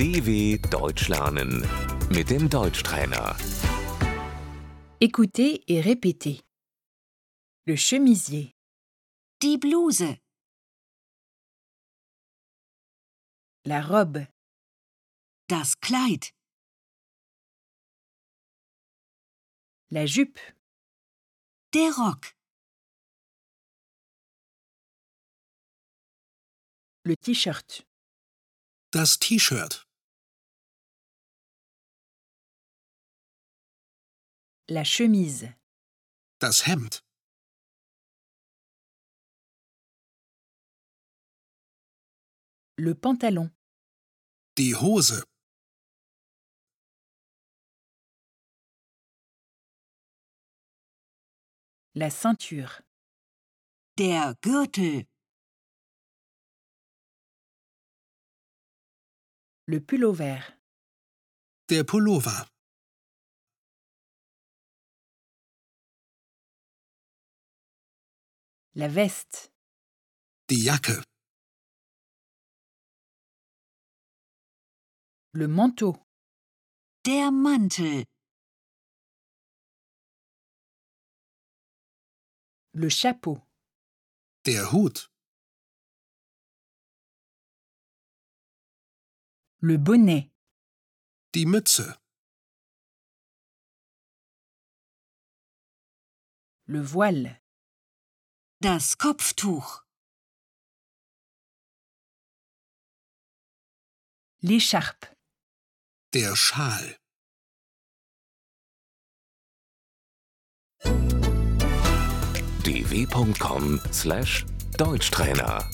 DW Deutsch lernen mit dem Deutschtrainer. Écoutez et répétez. Le chemisier, Die Bluse, la robe, das Kleid, la jupe, der Rock, le t-shirt, Das T-Shirt, la chemise, das Hemd, le pantalon, die Hose, la ceinture, der Gürtel, le pullover, der Pullover, la veste, die Jacke, le manteau, der Mantel, le chapeau, der Hut, le bonnet, die Mütze, le voile, das Kopftuch, l'écharpe, der Schal. dw.com/deutschtrainer